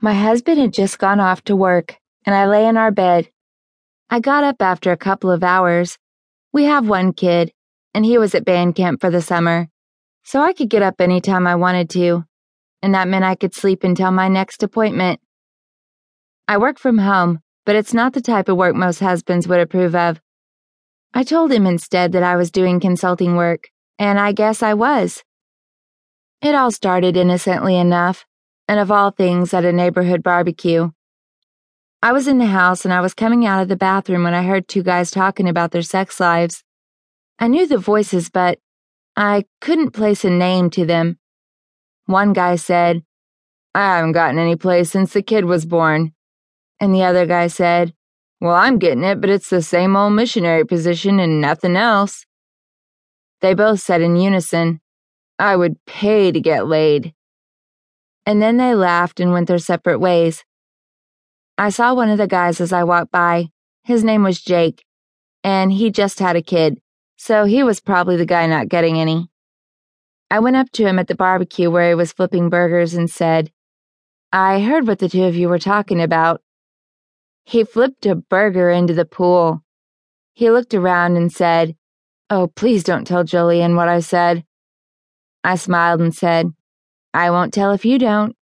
My husband had just gone off to work, and I lay in our bed. I got up after a couple of hours. We have one kid, and he was at band camp for the summer, so I could get up any time I wanted to, and that meant I could sleep until my next appointment. I work from home, but it's not the type of work most husbands would approve of. I told him instead that I was doing consulting work, and I guess I was. It all started innocently enough and of all things at a neighborhood barbecue. I was in the house and I was coming out of the bathroom when I heard two guys talking about their sex lives. I knew the voices, but I couldn't place a name to them. One guy said, I haven't gotten any place since the kid was born. And the other guy said, Well, I'm getting it, but it's the same old missionary position and nothing else. They both said in unison, I would pay to get laid and then they laughed and went their separate ways. I saw one of the guys as I walked by. His name was Jake, and he just had a kid, so he was probably the guy not getting any. I went up to him at the barbecue where he was flipping burgers and said, I heard what the two of you were talking about. He flipped a burger into the pool. He looked around and said, Oh, please don't tell Jolene what I said. I smiled and said, I won't tell if you don't.